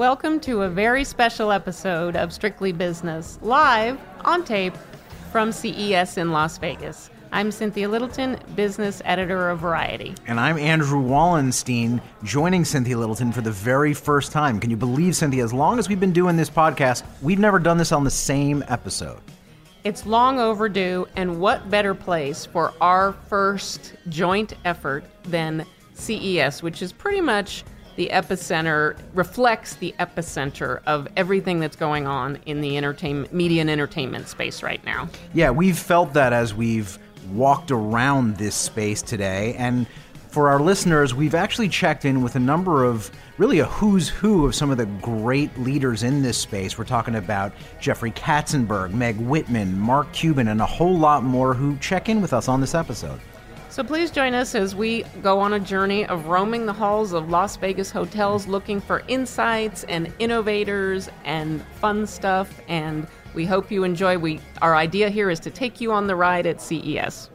Welcome to a very special episode of Strictly Business, live on tape from CES in Las Vegas. I'm Cynthia Littleton, business editor of Variety. And I'm Andrew Wallenstein, joining Cynthia Littleton for the very first time. Can you believe, Cynthia, as long as we've been doing this podcast, we've never done this on the same episode. It's long overdue, and what better place for our first joint effort than CES, which is pretty much the epicenter, reflects the epicenter of everything that's going on in the entertainment, media and entertainment space right now. Yeah, we've felt that as we've walked around this space today, and for our listeners, we've actually checked in with a number of really a who's who of some of the great leaders in this space. We're talking about Jeffrey Katzenberg, Meg Whitman, Mark Cuban, and a whole lot more who check in with us on this episode. So please join us as we go on a journey of roaming the halls of Las Vegas hotels looking for insights and innovators and fun stuff and we hope you enjoy. We our idea here is to take you on the ride at CES.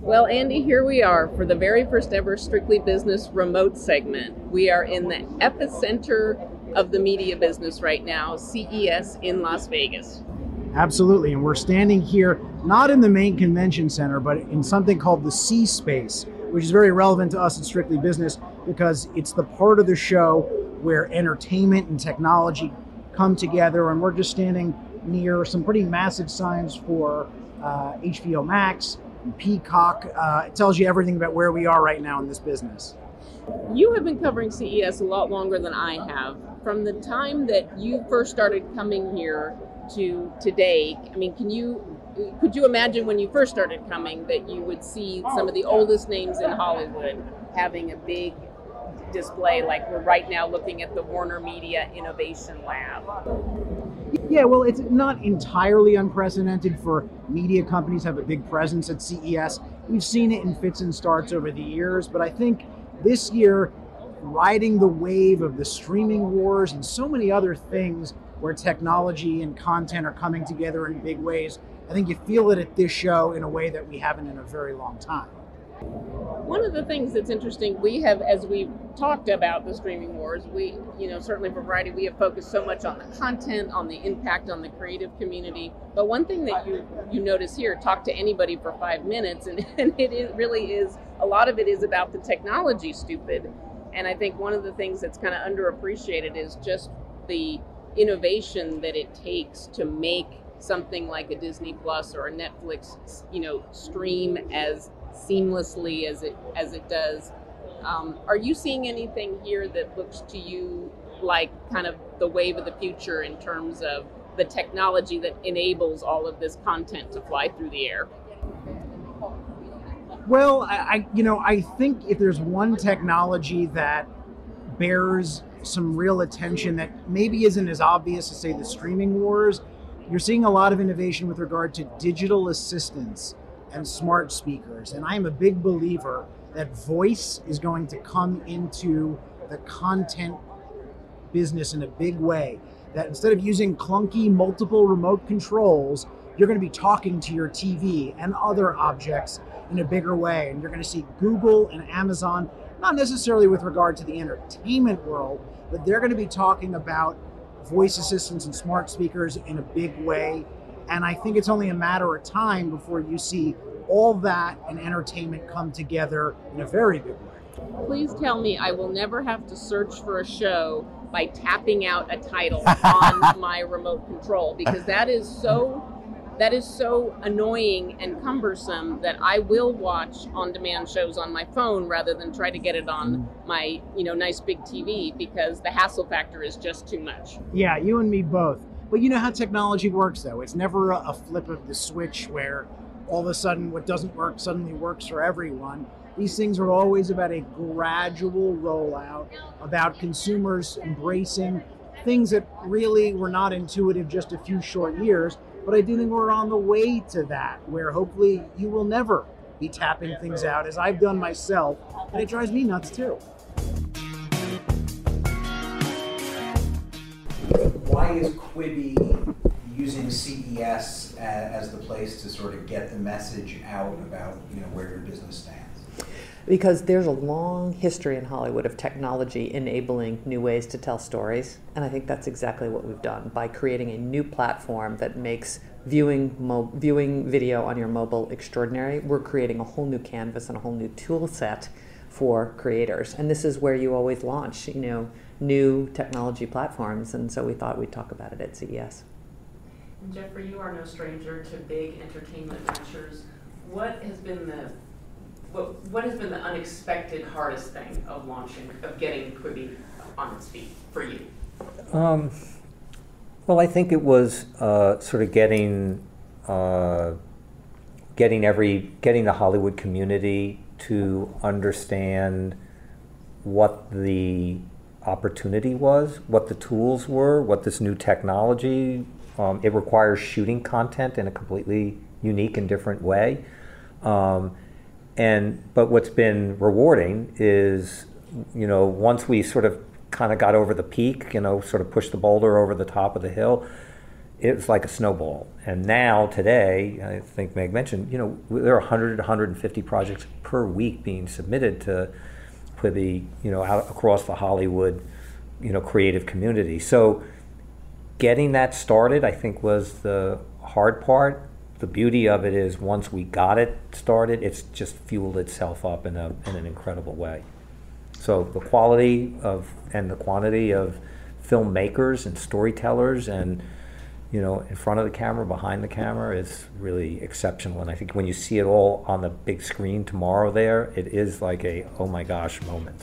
Well, Andy, here we are for the very first ever Strictly Business remote segment. We are in the epicenter of the media business right now, CES in Las Vegas. Absolutely, and we're standing here not in the main convention center, but in something called the C Space, which is very relevant to us at Strictly Business because it's the part of the show where entertainment and technology come together, and we're just standing near some pretty massive signs for uh, HBO Max, and Peacock. Uh, it tells you everything about where we are right now in this business. You have been covering CES a lot longer than I have. From the time that you first started coming here to today, I mean, can you could you imagine when you first started coming that you would see some of the oh, oldest names in Hollywood having a big display like we're right now looking at the Warner Media Innovation Lab? Yeah, well, it's not entirely unprecedented for media companies to have a big presence at CES. We've seen it in fits and starts over the years, but I think this year, riding the wave of the streaming wars and so many other things where technology and content are coming together in big ways, I think you feel it at this show in a way that we haven't in a very long time. One of the things that's interesting, we have, as we've talked about the streaming wars, we, you know, certainly for Variety, we have focused so much on the content, on the impact on the creative community. But one thing that you you notice here, talk to anybody for five minutes, and, and it is, really is a lot of it is about the technology, stupid. And I think one of the things that's kind of underappreciated is just the innovation that it takes to make something like a Disney Plus or a Netflix, you know, stream as seamlessly as it as it does. Um, are you seeing anything here that looks to you like kind of the wave of the future in terms of the technology that enables all of this content to fly through the air? Well, I, I you know I think if there's one technology that bears some real attention that maybe isn't as obvious as say the streaming wars, you're seeing a lot of innovation with regard to digital assistants and smart speakers. And I am a big believer that voice is going to come into the content business in a big way. That instead of using clunky multiple remote controls, you're going to be talking to your TV and other objects in a bigger way. And you're going to see Google and Amazon, not necessarily with regard to the entertainment world, but they're going to be talking about voice assistants and smart speakers in a big way and I think it's only a matter of time before you see all that and entertainment come together in a very big way. Please tell me I will never have to search for a show by tapping out a title on my remote control because that is so that is so annoying and cumbersome that I will watch on-demand shows on my phone rather than try to get it on mm. my, you know, nice big TV because the hassle factor is just too much. Yeah, you and me both. But you know how technology works, though. It's never a, a flip of the switch where all of a sudden what doesn't work suddenly works for everyone. These things are always about a gradual rollout, about consumers embracing things that really were not intuitive just a few short years. But I do think we're on the way to that, where hopefully you will never be tapping things out, as I've done myself, and it drives me nuts too. why is Quibi using CES as, the place to sort of get the message out about you know where your business stands? Because there's a long history in Hollywood of technology enabling new ways to tell stories. And I think that's exactly what we've done by creating a new platform that makes viewing mo- viewing video on your mobile extraordinary. We're creating a whole new canvas and a whole new tool set for creators. And this is where you always launch, you know, new technology platforms. And so we thought we'd talk about it at CES. And Jeffrey, you are no stranger to big entertainment ventures. What has been the what, what has been the unexpected hardest thing of launching, of getting Quibi on its feet for you? Um, well, I think it was uh, sort of getting uh, getting every getting the Hollywood community to understand what the opportunity was, what the tools were, what this new technology. Um, it requires shooting content in a completely unique and different way. Um, and but what's been rewarding is, you know, once we sort of kind of got over the peak, you know, sort of pushed the boulder over the top of the hill, it was like a snowball. And now, today, I think Meg mentioned, you know, there are 100 150 projects per week being submitted to Quibi, you know, out across the Hollywood, you know, creative community. So getting that started, I think, was the hard part the beauty of it is once we got it started, it's just fueled itself up in, a, in an incredible way. So the quality of and the quantity of filmmakers and storytellers and you know in front of the camera, behind the camera is really exceptional. And I think when you see it all on the big screen tomorrow, there it is like a oh my gosh moment.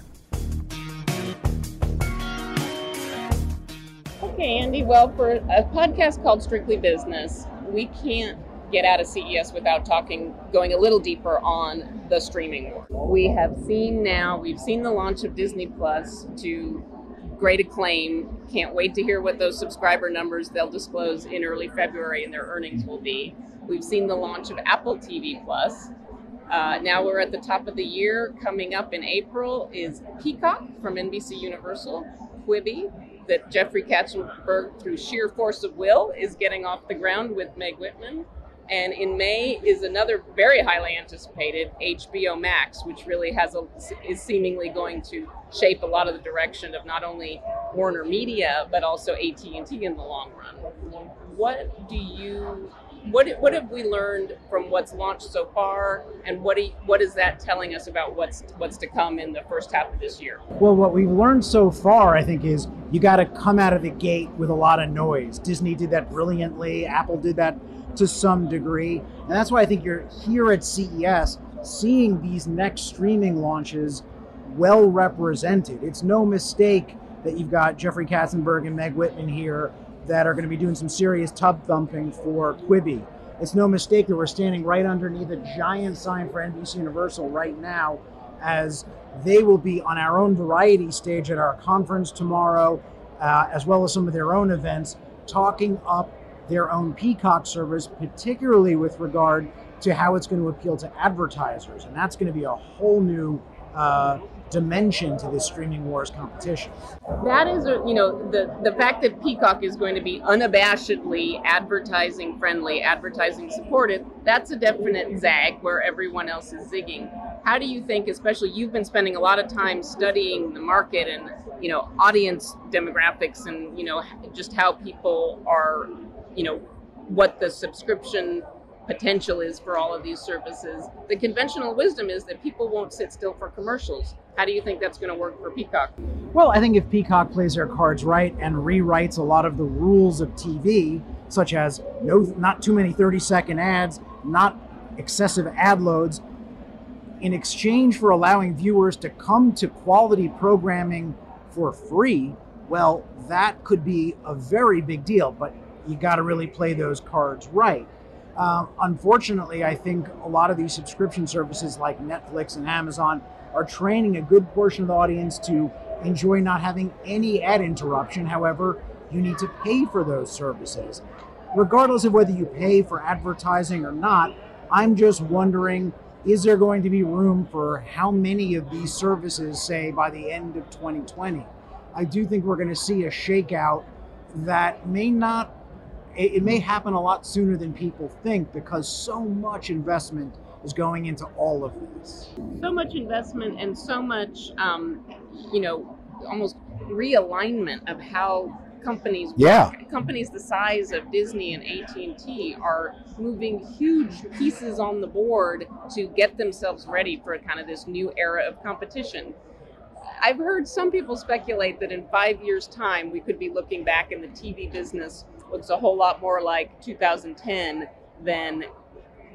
Okay, Andy. Well, for a podcast called Strictly Business, we can't get out of CES without talking, going a little deeper on the streaming war. We have seen now, we've seen the launch of Disney Plus to great acclaim. Can't wait to hear what those subscriber numbers they'll disclose in early February and their earnings will be. We've seen the launch of Apple TV Plus. Uh, now we're at the top of the year. Coming up in April is Peacock from NBC Universal, Quibi, that Jeffrey Katzenberg, through sheer force of will, is getting off the ground with Meg Whitman. And in May is another very highly anticipated HBO Max, which really has a, is seemingly going to shape a lot of the direction of not only Warner Media but also AT and T in the long run. What do you what what have we learned from what's launched so far, and what you, what is that telling us about what's what's to come in the first half of this year? Well, what we've learned so far, I think, is you got to come out of the gate with a lot of noise. Disney did that brilliantly. Apple did that to some degree. And that's why I think you're here at CES seeing these next streaming launches well represented. It's no mistake that you've got Jeffrey Katzenberg and Meg Whitman here that are going to be doing some serious tub thumping for Quibi. It's no mistake that we're standing right underneath a giant sign for NBC Universal right now as they will be on our own variety stage at our conference tomorrow, uh, as well as some of their own events, talking up their own Peacock service, particularly with regard to how it's going to appeal to advertisers. And that's going to be a whole new uh, dimension to this streaming wars competition. That is, you know, the the fact that Peacock is going to be unabashedly advertising friendly, advertising supported. That's a definite zag where everyone else is zigging. How do you think, especially you've been spending a lot of time studying the market and you know audience demographics and you know just how people are you know what the subscription potential is for all of these services. The conventional wisdom is that people won't sit still for commercials. How do you think that's going to work for Peacock? Well, I think if Peacock plays their cards right and rewrites a lot of the rules of TV, such as no not too many 30-second ads, not excessive ad loads, in exchange for allowing viewers to come to quality programming for free, well, that could be a very big deal. But you got to really play those cards right. Um, unfortunately, I think a lot of these subscription services like Netflix and Amazon are training a good portion of the audience to enjoy not having any ad interruption. However, you need to pay for those services. Regardless of whether you pay for advertising or not, I'm just wondering is there going to be room for how many of these services, say, by the end of 2020? I do think we're going to see a shakeout that may not it, it may happen a lot sooner than people think because so much investment is going into all of this. So much investment and so much, um, you know, almost realignment of how companies yeah. companies the size of Disney and AT&T are moving huge pieces on the board to get themselves ready for kind of this new era of competition. I've heard some people speculate that in 5 years time we could be looking back in the TV business looks a whole lot more like 2010 than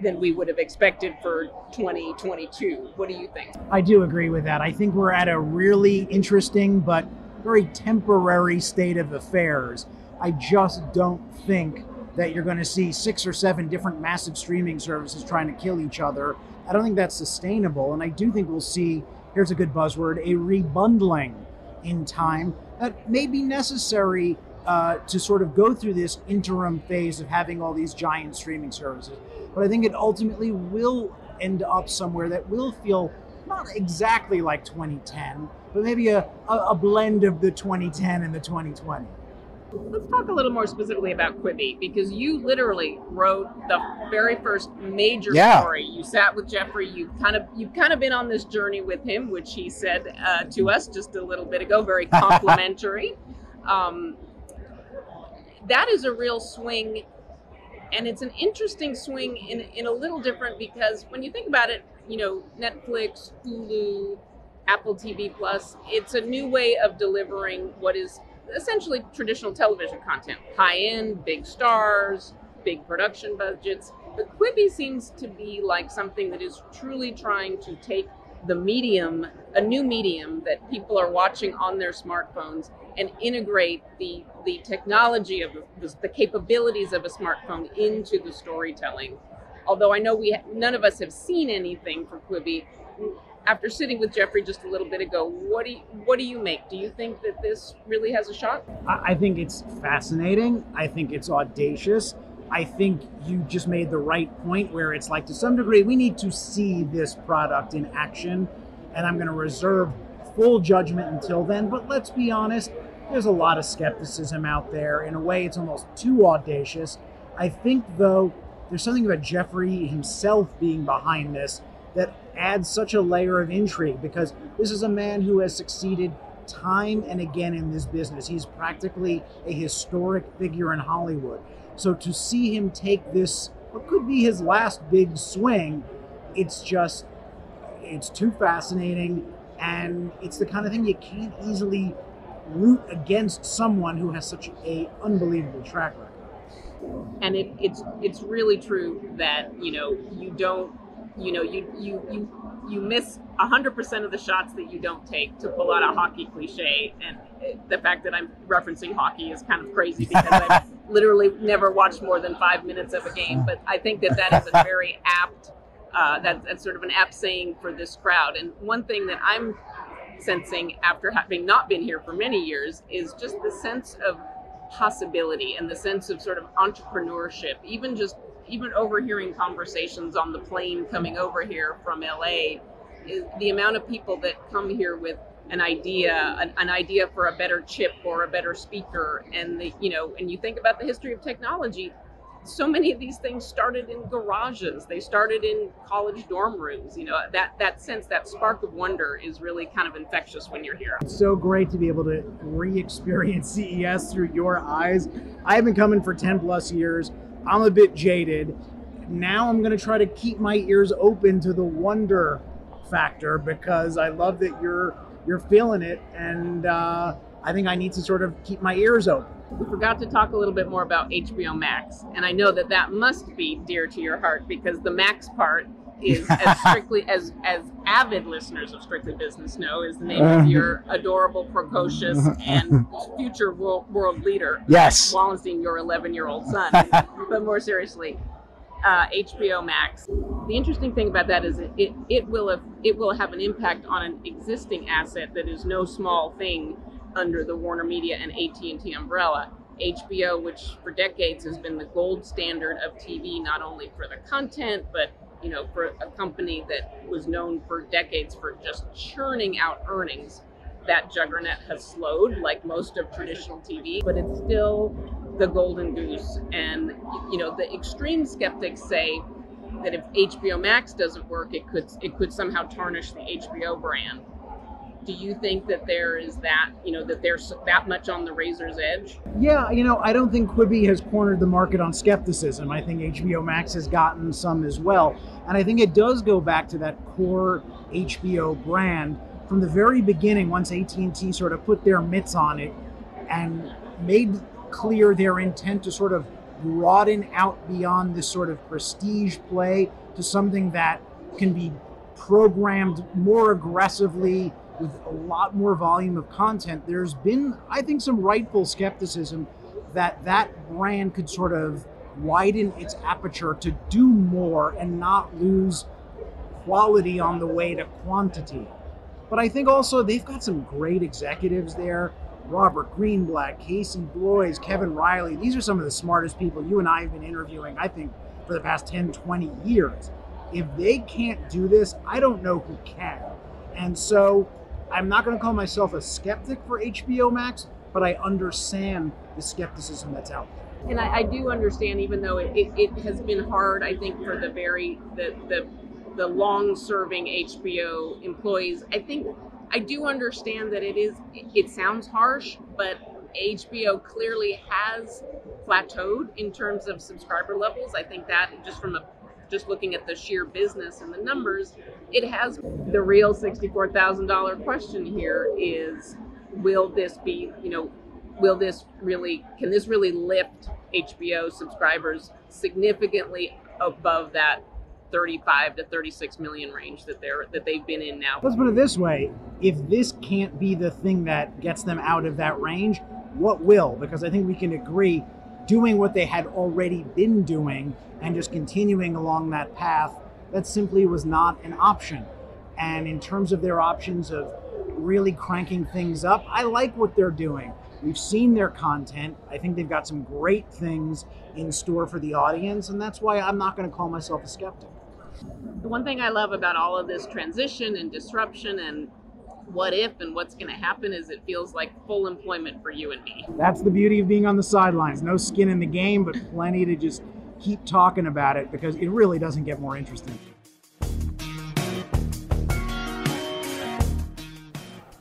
than we would have expected for 2022. What do you think? I do agree with that. I think we're at a really interesting but very temporary state of affairs. I just don't think that you're going to see six or seven different massive streaming services trying to kill each other. I don't think that's sustainable. And I do think we'll see, here's a good buzzword, a rebundling in time that may be necessary uh, to sort of go through this interim phase of having all these giant streaming services. But I think it ultimately will end up somewhere that will feel not exactly like 2010, but maybe a, a, a blend of the 2010 and the 2020. Let's talk a little more specifically about Quibi because you literally wrote the very first major Yeah. story. You sat with Jeffrey. You kind of you've kind of been on this journey with him, which he said uh, to us just a little bit ago, very complimentary. um, that is a real swing, and it's an interesting swing in in a little different because when you think about it, you know, Netflix, Hulu, Apple TV Plus, it's a new way of delivering what is essentially traditional television content. High end, big stars, big production budgets. But Quibi seems to be like something that is truly trying to take the medium, a new medium that people are watching on their smartphones, and integrate the the technology of the, the capabilities of a smartphone into the storytelling. Although I know we none of us have seen anything for Quibi, after sitting with Jeffrey just a little bit ago, what do you, what do you make? Do you think that this really has a shot? I think it's fascinating. I think it's audacious. I think you just made the right point where it's like, to some degree, we need to see this product in action. And I'm going to reserve full judgment until then. But let's be honest, there's a lot of skepticism out there. In a way, it's almost too audacious. I think, though, there's something about Jeffrey himself being behind this that adds such a layer of intrigue because this is a man who has succeeded time and again in this business. He's practically a historic figure in Hollywood. So to see him take this, what could be his last big swing, it's just, it's too fascinating. And it's the kind of thing you can't easily root against someone who has such a unbelievable track record. And it, it's it's really true that you know you don't you know you you you you miss hundred percent of the shots that you don't take to pull out a hockey cliche. And the fact that I'm referencing hockey is kind of crazy because I've literally never watched more than five minutes of a game. But I think that that is a very apt. Uh, that, that's sort of an apt saying for this crowd. And one thing that I'm sensing after having not been here for many years is just the sense of possibility and the sense of sort of entrepreneurship even just even overhearing conversations on the plane coming over here from LA is the amount of people that come here with an idea an, an idea for a better chip or a better speaker and the you know and you think about the history of technology so many of these things started in garages they started in college dorm rooms you know that that sense that spark of wonder is really kind of infectious when you're here It's so great to be able to re-experience CES through your eyes. I have been coming for 10 plus years. I'm a bit jaded. Now I'm going to try to keep my ears open to the wonder factor because I love that you're you're feeling it, and uh, I think I need to sort of keep my ears open. we forgot to talk a little bit more about HBO Max, and I know that that must be dear to your heart because the Max part is as strictly as as avid listeners of Strictly Business know is the name of your adorable, precocious, and future world, world leader, Yes. Wallenstein, your 11 year old son. but more seriously, uh, HBO Max. The interesting thing about that is it, it, it will have, it will have an impact on an existing asset that is no small thing under the Warner Media and AT&T umbrella. HBO, which for decades has been the gold standard of TV, not only for the content, but you know, for a company that was known for decades for just churning out earnings. That juggernaut has slowed, like most of traditional TV, but it's still the golden goose. And you know, the extreme skeptics say that if HBO Max doesn't work, it could it could somehow tarnish the HBO brand. Do you think that there is that you know that there's that much on the razor's edge? Yeah, you know, I don't think Quibi has cornered the market on skepticism. I think HBO Max has gotten some as well, and I think it does go back to that core HBO brand from the very beginning. Once AT and T sort of put their mitts on it and made clear their intent to sort of broaden out beyond this sort of prestige play to something that can be programmed more aggressively with a lot more volume of content, there's been, I think, some rightful skepticism that that brand could sort of widen its aperture to do more and not lose quality on the way to quantity. But I think also they've got some great executives there. Robert Greenblatt, Casey Bloys, Kevin Reilly. These are some of the smartest people you and I have been interviewing, I think, for the past 10, 20 years. If they can't do this, I don't know who can. And so I'm not going to call myself a skeptic for HBO Max, but I understand the skepticism that's out there. And I, I do understand, even though it, it, it, has been hard, I think, for the very the the, the long serving HBO employees. I think I do understand that it is it sounds harsh, but HBO clearly has plateaued in terms of subscriber levels. I think that just from a just looking at the sheer business and the numbers, it has the real $64,000 question here is will this be, you know, will this really can this really lift HBO subscribers significantly above that 35 to 36 million range that they're that they've been in now. Let's put it this way, if this can't be the thing that gets them out of that range, what will? Because I think we can agree doing what they had already been doing and just continuing along that path, that simply was not an option. And in terms of their options of really cranking things up, I like what they're doing. We've seen their content. I think they've got some great things in store for the audience, and that's why I'm not going to call myself a skeptic. The one thing I love about all of this transition and disruption and what if and what's going to happen is it feels like full employment for you and me. That's the beauty of being on the sidelines. No skin in the game, but plenty to just keep talking about it because it really doesn't get more interesting.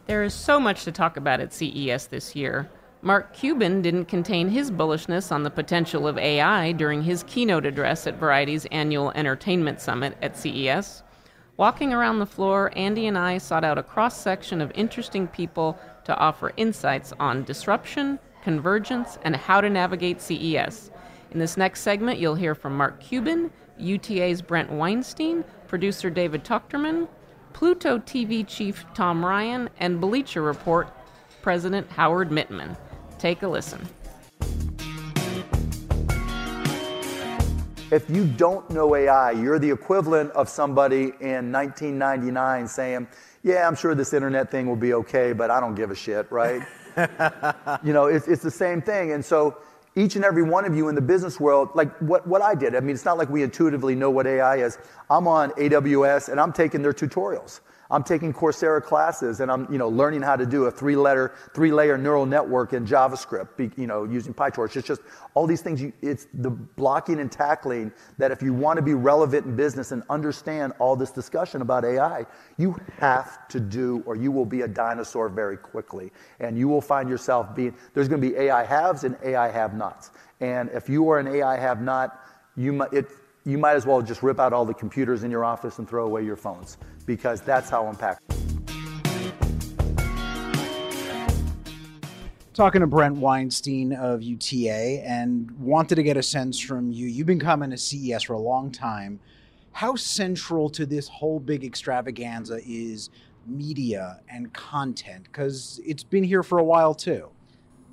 There is so much to talk about at CES this year. Mark Cuban didn't contain his bullishness on the potential of AI during his keynote address at Variety's annual Entertainment Summit at CES. Walking around the floor, Andy and I sought out a cross section of interesting people to offer insights on disruption, convergence, and how to navigate CES. In this next segment, you'll hear from Mark Cuban, UTA's Brent Weinstein, producer David Tuchterman, Pluto TV chief Tom Ryan, and Bleacher Report president Howard Mittman. Take a listen. If you don't know AI, you're the equivalent of somebody in 1999 saying, Yeah, I'm sure this internet thing will be okay, but I don't give a shit, right? you know, it's, it's the same thing. And so, each and every one of you in the business world, like what, what I did, I mean, it's not like we intuitively know what AI is. I'm on AWS and I'm taking their tutorials. I'm taking Coursera classes and I'm, you know, learning how to do a three-letter, three-layer neural network in JavaScript, you know, using PyTorch. It's just all these things. You, it's the blocking and tackling that if you want to be relevant in business and understand all this discussion about AI, you have to do, or you will be a dinosaur very quickly, and you will find yourself being. There's going to be AI haves and AI have-nots, and if you are an AI have-not, you might it you might as well just rip out all the computers in your office and throw away your phones because that's how impactful. Talking to Brent Weinstein of UTA and wanted to get a sense from you. You've been coming to CES for a long time. How central to this whole big extravaganza is media and content? Because it's been here for a while too.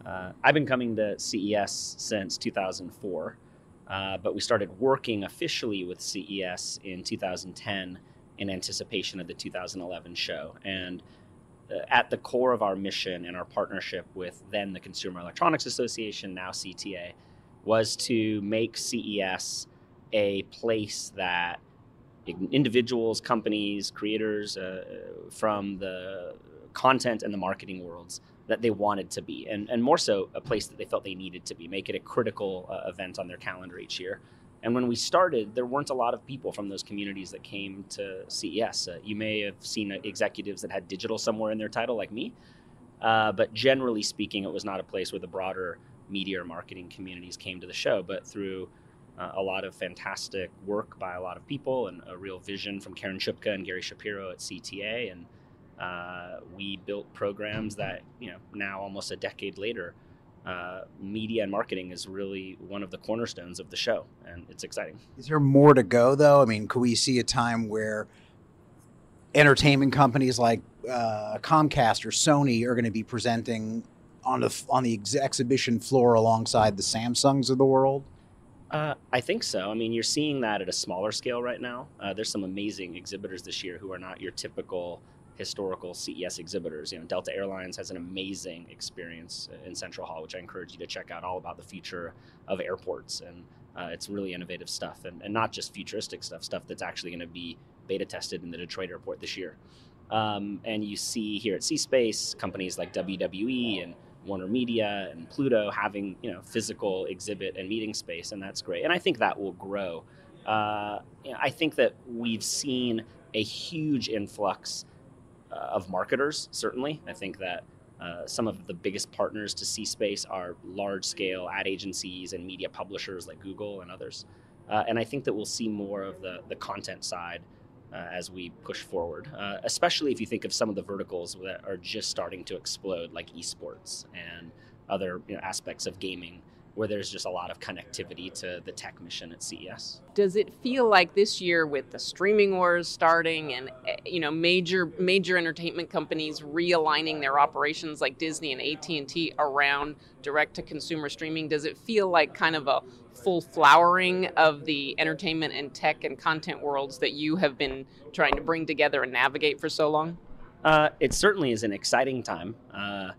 Uh, I've been coming to CES since 2004. Uh, but we started working officially with CES in 2010 in anticipation of the 2011 show. And uh, at the core of our mission and our partnership with then the Consumer Electronics Association, now CTA, was to make CES a place that individuals, companies, creators uh, from the content and the marketing worlds that they wanted to be, and, and more so a place that they felt they needed to be, make it a critical uh, event on their calendar each year. And when we started, there weren't a lot of people from those communities that came to CES. Uh, you may have seen executives that had digital somewhere in their title, like me. Uh, but generally speaking, it was not a place where the broader media or marketing communities came to the show. But through uh, a lot of fantastic work by a lot of people and a real vision from Karen Chupka and Gary Shapiro at CTA, and uh, we built programs that you know now almost a decade later uh, media and marketing is really one of the cornerstones of the show, and it's exciting. Is there more to go, though? I mean, could we see a time where entertainment companies like uh, Comcast or Sony are going to be presenting on the on the ex- exhibition floor alongside the Samsungs of the world? Uh, I think so. I mean, you're seeing that at a smaller scale right now. Uh, there's some amazing exhibitors this year who are not your typical historical CES exhibitors. You know, Delta Airlines has an amazing experience in Central Hall, which I encourage you to check out, all about the future of airports. And uh, it's really innovative stuff, and, and not just futuristic stuff, stuff that's actually going to be beta tested in the Detroit airport this year. Um, and you see here at C-Space companies like WWE and Warner Media and Pluto having you know physical exhibit and meeting space, and that's great. And I think that will grow. Uh, you know, I think that we've seen a huge influx uh, of marketers, certainly. I think that uh, some of the biggest partners to C-Space are large scale ad agencies and media publishers like Google and others. Uh, and I think that we'll see more of the, the content side uh, as we push forward, uh, especially if you think of some of the verticals that are just starting to explode, like esports and other you know, aspects of gaming where there's just a lot of connectivity to the tech mission at CES. Does it feel like this year with the streaming wars starting and eh, you know major major entertainment companies realigning their operations like Disney and AT&T around direct to consumer streaming does it feel like kind of a full flowering of the entertainment and tech and content worlds that you have been trying to bring together and navigate for so long? Uh, it certainly is an exciting time. Uh,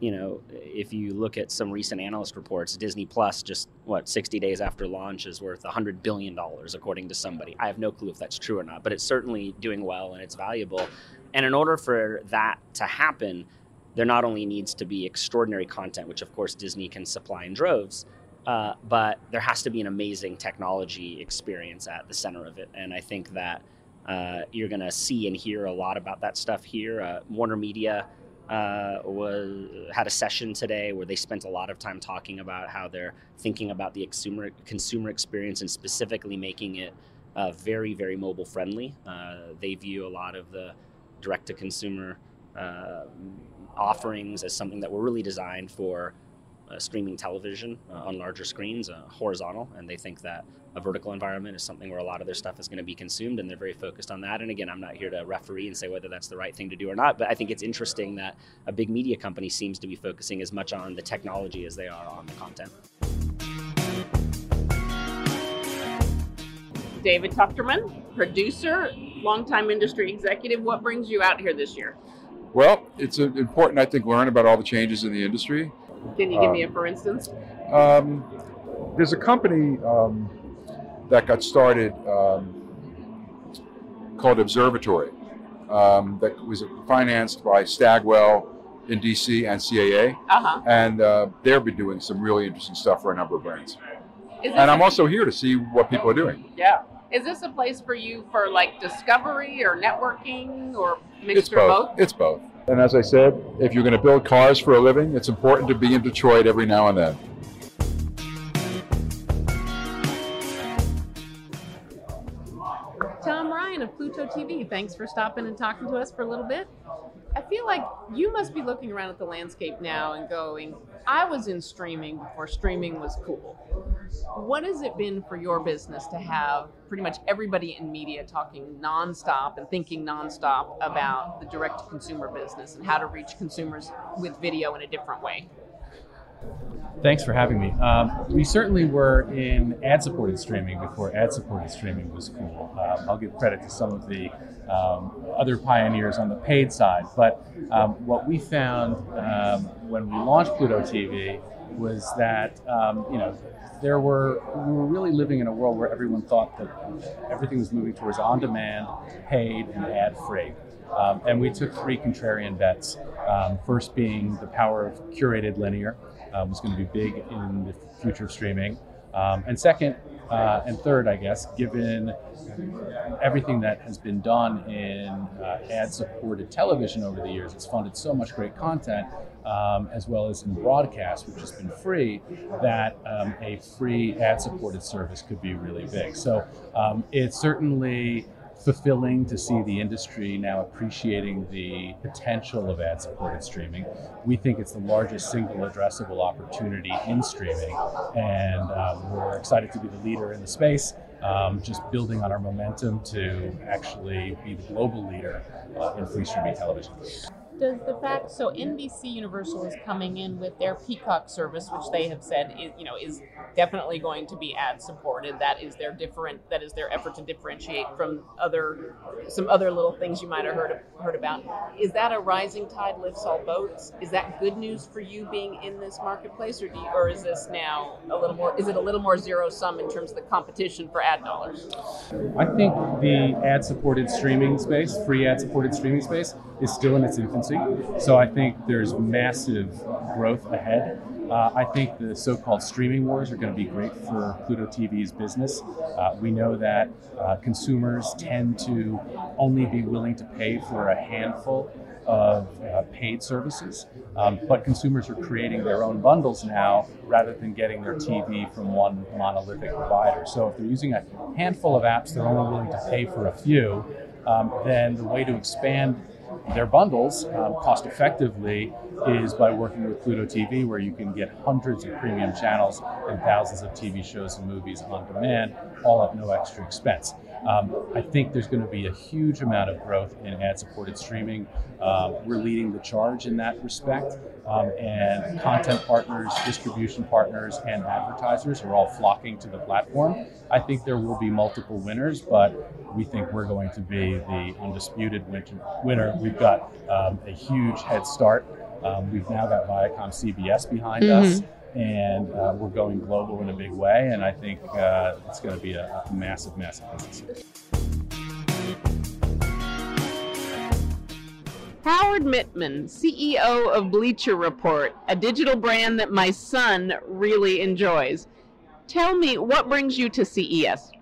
you know, if you look at some recent analyst reports, Disney Plus just what 60 days after launch is worth 100 billion dollars according to somebody. I have no clue if that's true or not, but it's certainly doing well and it's valuable. And in order for that to happen, there not only needs to be extraordinary content, which of course Disney can supply in droves, uh, but there has to be an amazing technology experience at the center of it. And I think that uh, you're going to see and hear a lot about that stuff here. Uh, Warner Media uh, was had a session today where they spent a lot of time talking about how they're thinking about the consumer consumer experience and specifically making it uh, very very mobile friendly. Uh, they view a lot of the direct to consumer uh, offerings as something that were really designed for uh, streaming television uh, on larger screens, horizontal, and they think that a vertical environment is something where a lot of their stuff is going to be consumed, and they're very focused on that. And again, I'm not here to referee and say whether that's the right thing to do or not, but I think it's interesting that a big media company seems to be focusing as much on the technology as they are on the content. David Tuchterman, producer, longtime industry executive. What brings you out here this year? Well, it's important, I think, learn about all the changes in the industry. Can you give um, me a for instance? Um, there's a company um, that got started um, called Observatory um, that was financed by Stagwell in DC and CAA. Uh-huh. And uh, they've been doing some really interesting stuff for a number of brands. And I'm also here to see what people are doing. Yeah. Is this a place for you for like discovery or networking or mixture it's both. both? It's both. And as I said, if you're going to build cars for a living, it's important to be in Detroit every now and then. Thanks for stopping and talking to us for a little bit. I feel like you must be looking around at the landscape now and going, I was in streaming before streaming was cool. What has it been for your business to have pretty much everybody in media talking nonstop and thinking nonstop about the direct to consumer business and how to reach consumers with video in a different way? Thanks for having me. Um, we certainly were in ad supported streaming before ad supported streaming was cool. Um, I'll give credit to some of the um, other pioneers on the paid side. But um, what we found um, when we launched Pluto TV was that um, you know there were we were really living in a world where everyone thought that everything was moving towards on demand, paid, and ad free. Um, and we took three contrarian bets. Um, first being the power of curated linear was going to be big in the future of streaming. and second, Uh, and third, I guess, given everything that has been done in uh, ad supported television over the years, it's funded so much great content. Um, as well as in broadcast, which has been free, that um, a free ad supported service could be really big. So um, it's certainly fulfilling to see the industry now appreciating the potential of ad supported streaming. We think it's the largest single addressable opportunity in streaming, and um, we're excited to be the leader in the space. Um, just building on our momentum to actually be the global leader uh, in free streaming television does the fact so NBC Universal is coming in with their Peacock service, which they have said is you know is definitely going to be ad supported. That is their different. That is their effort to differentiate from other some other little things you might have heard heard about. Is that a rising tide lifts all boats? Is that good news for you being in this marketplace, or do you, or is this now a little more? Is it a little more zero sum in terms of the competition for ad dollars? I think the ad supported streaming space, free ad supported streaming space, is still in its infancy. So I think there's massive growth ahead. Uh, I think the so-called streaming wars are going to be great for Pluto TV's business. Uh, we know that uh, consumers tend to only be willing to pay for a handful of uh, paid services, um, but consumers are creating their own bundles now rather than getting their TV from one monolithic provider. So if they're using a handful of apps, they're only willing to pay for a few. Um, then the way to expand their bundles um, cost effectively is by working with Pluto TV, where you can get hundreds of premium channels and thousands of TV shows and movies on demand, all at no extra expense. Um, I think there's going to be a huge amount of growth in ad supported streaming. Uh, we're leading the charge in that respect. Um, and content partners, distribution partners, and advertisers are all flocking to the platform. I think there will be multiple winners, but we think we're going to be the undisputed winner. We've got um, a huge head start. Um, we've now got Viacom CBS behind mm-hmm. us and uh, we're going global in a big way. And I think uh, it's going to be a, a massive, massive business. Howard Mittman, CEO of Bleacher Report, a digital brand that my son really enjoys. Tell me, what brings you to CES?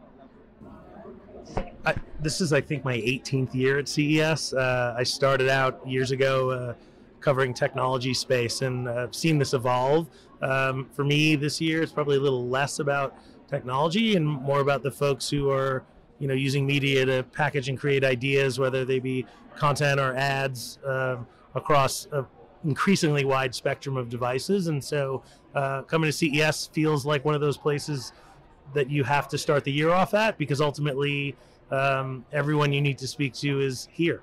I, this is, I think, my 18th year at CES. Uh, I started out years ago uh, covering technology space and uh, I've seen this evolve. Um, for me, this year, it's probably a little less about technology and more about the folks who are you know using media to package and create ideas, whether they be content or ads um, across a increasingly wide spectrum of devices. And so, uh, coming to CES feels like one of those places that you have to start the year off at because ultimately um, everyone you need to speak to is here.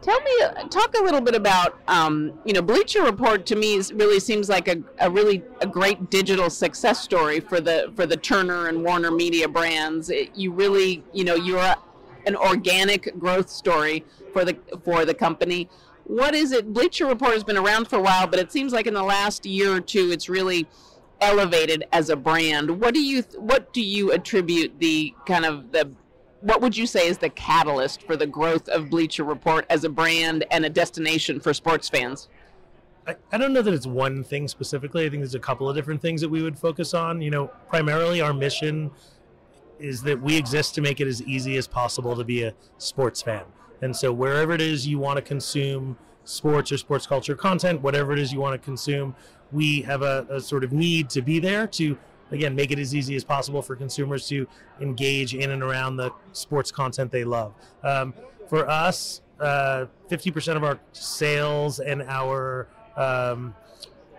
Tell me, talk a little bit about, um, you know, Bleacher Report to me is, really seems like a, a really a great digital success story for the for the Turner and Warner Media brands. It, you really, you know, you're an organic growth story for the for the company. What is it? Bleacher Report has been around for a while, but it seems like in the last year or two, it's really elevated as a brand. What do you what do you attribute the kind of the what would you say is the catalyst for the growth of Bleacher Report as a brand and a destination for sports fans? I, I don't know that it's one thing specifically. I think there's a couple of different things that we would focus on. You know, primarily our mission is that we exist to make it as easy as possible to be a sports fan. And so wherever it is you want to consume sports or sports culture content, whatever it is you want to consume, we have a, a sort of need to be there to again make it as easy as possible for consumers to engage in and around the sports content they love. Um, for us, uh, 50% of our sales and our um,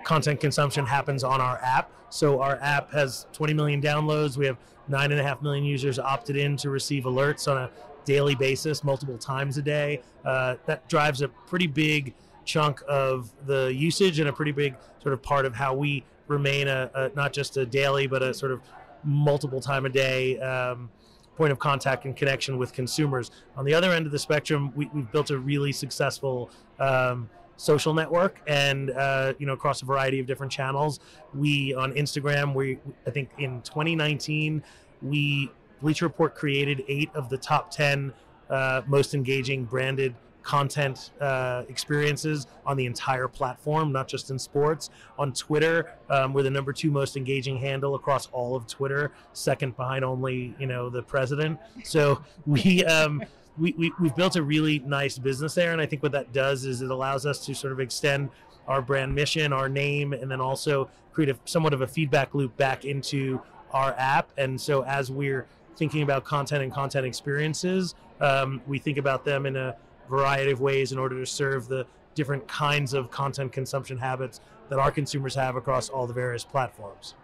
content consumption happens on our app. So our app has 20 million downloads. We have nine and a half million users opted in to receive alerts on a daily basis, multiple times a day. Uh, that drives a pretty big chunk of the usage and a pretty big sort of part of how we remain a, a not just a daily but a sort of multiple time a day um, point of contact and connection with consumers. On the other end of the spectrum, we, have built a really successful um, social network, and uh, you know across a variety of different channels. We on Instagram, we I think in 2019 we Bleacher Report created eight of the top ten uh, most engaging branded content uh, experiences on the entire platform, not just in sports. On Twitter, um, we're the number two most engaging handle across all of Twitter, second behind only you know the president. So we. Um, we, we, we've built a really nice business there, and I think what that does is it allows us to sort of extend our brand mission, our name, and then also create a, somewhat of a feedback loop back into our app. And so as we're thinking about content and content experiences, um, we think about them in a variety of ways in order to serve the different kinds of content consumption habits that our consumers have across all the various platforms.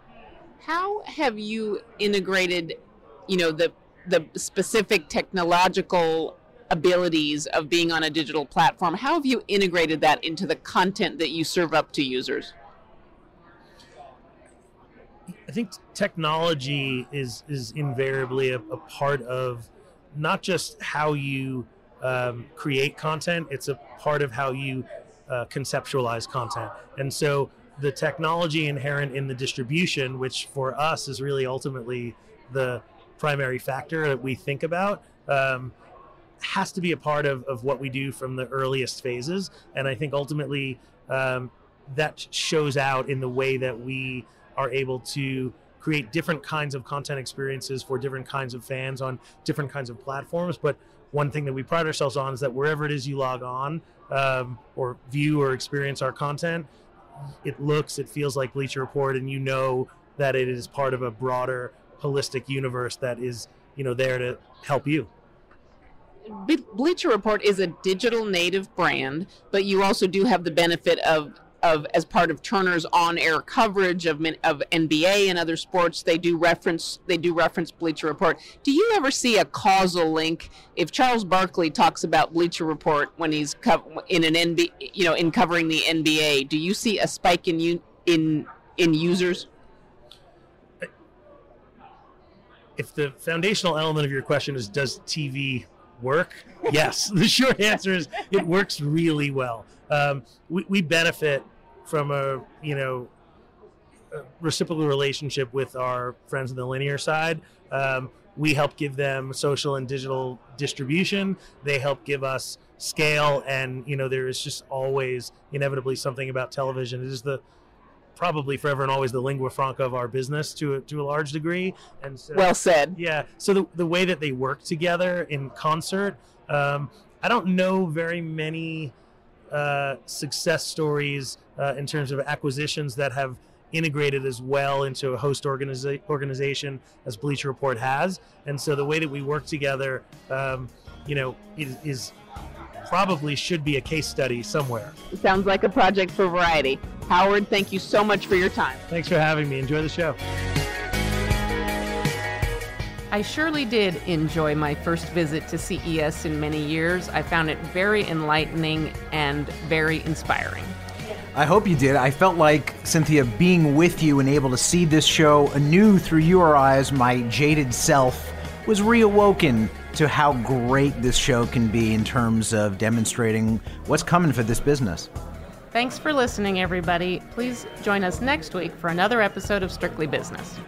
How have you integrated, you know, the the specific technological abilities of being on a digital platform? How have you integrated that into the content that you serve up to users? I think technology is is invariably a, a part of not just how you um, create content; it's a part of how you uh, conceptualize content. And so, the technology inherent in the distribution, which for us is really ultimately the primary factor that we think about, um, has to be a part of, of what we do from the earliest phases. And I think ultimately um, that shows out in the way that we are able to create different kinds of content experiences for different kinds of fans on different kinds of platforms. But one thing that we pride ourselves on is that wherever it is you log on um, or view or experience our content, it looks, it feels like Bleacher Report, and you know that it is part of a broader, holistic universe that is, you know, there to help you. Bleacher Report is a digital native brand, but you also do have the benefit of of as part of Turner's on-air coverage of of NBA and other sports, they do reference they do reference Bleacher Report. Do you ever see a causal link if Charles Barkley talks about Bleacher Report when he's co- in an NBA, you know, in covering the NBA? Do you see a spike in in in users? If the foundational element of your question is does TV work? Yes. the short answer is it works really well. Um, we, we benefit from a you know a reciprocal relationship with our friends in the linear side. Um, we help give them social and digital distribution. They help give us scale, and you know there is just always inevitably something about television. It is the probably forever and always the lingua franca of our business to a, to a large degree. And so, well said. Yeah. So the the way that they work together in concert, um, I don't know very many uh, success stories uh, in terms of acquisitions that have integrated as well into a host organiza- organization as Bleacher Report has. And so the way that we work together, um, you know, is, is probably should be a case study somewhere. It sounds like a project for Variety. Howard, thank you so much for your time. Thanks for having me. Enjoy the show. I surely did enjoy my first visit to CES in many years. I found it very enlightening and very inspiring. I hope you did. I felt like, Cynthia, being with you and able to see this show anew through your eyes, my jaded self, was reawoken to how great this show can be in terms of demonstrating what's coming for this business. Thanks for listening, everybody. Please join us next week for another episode of Strictly Business.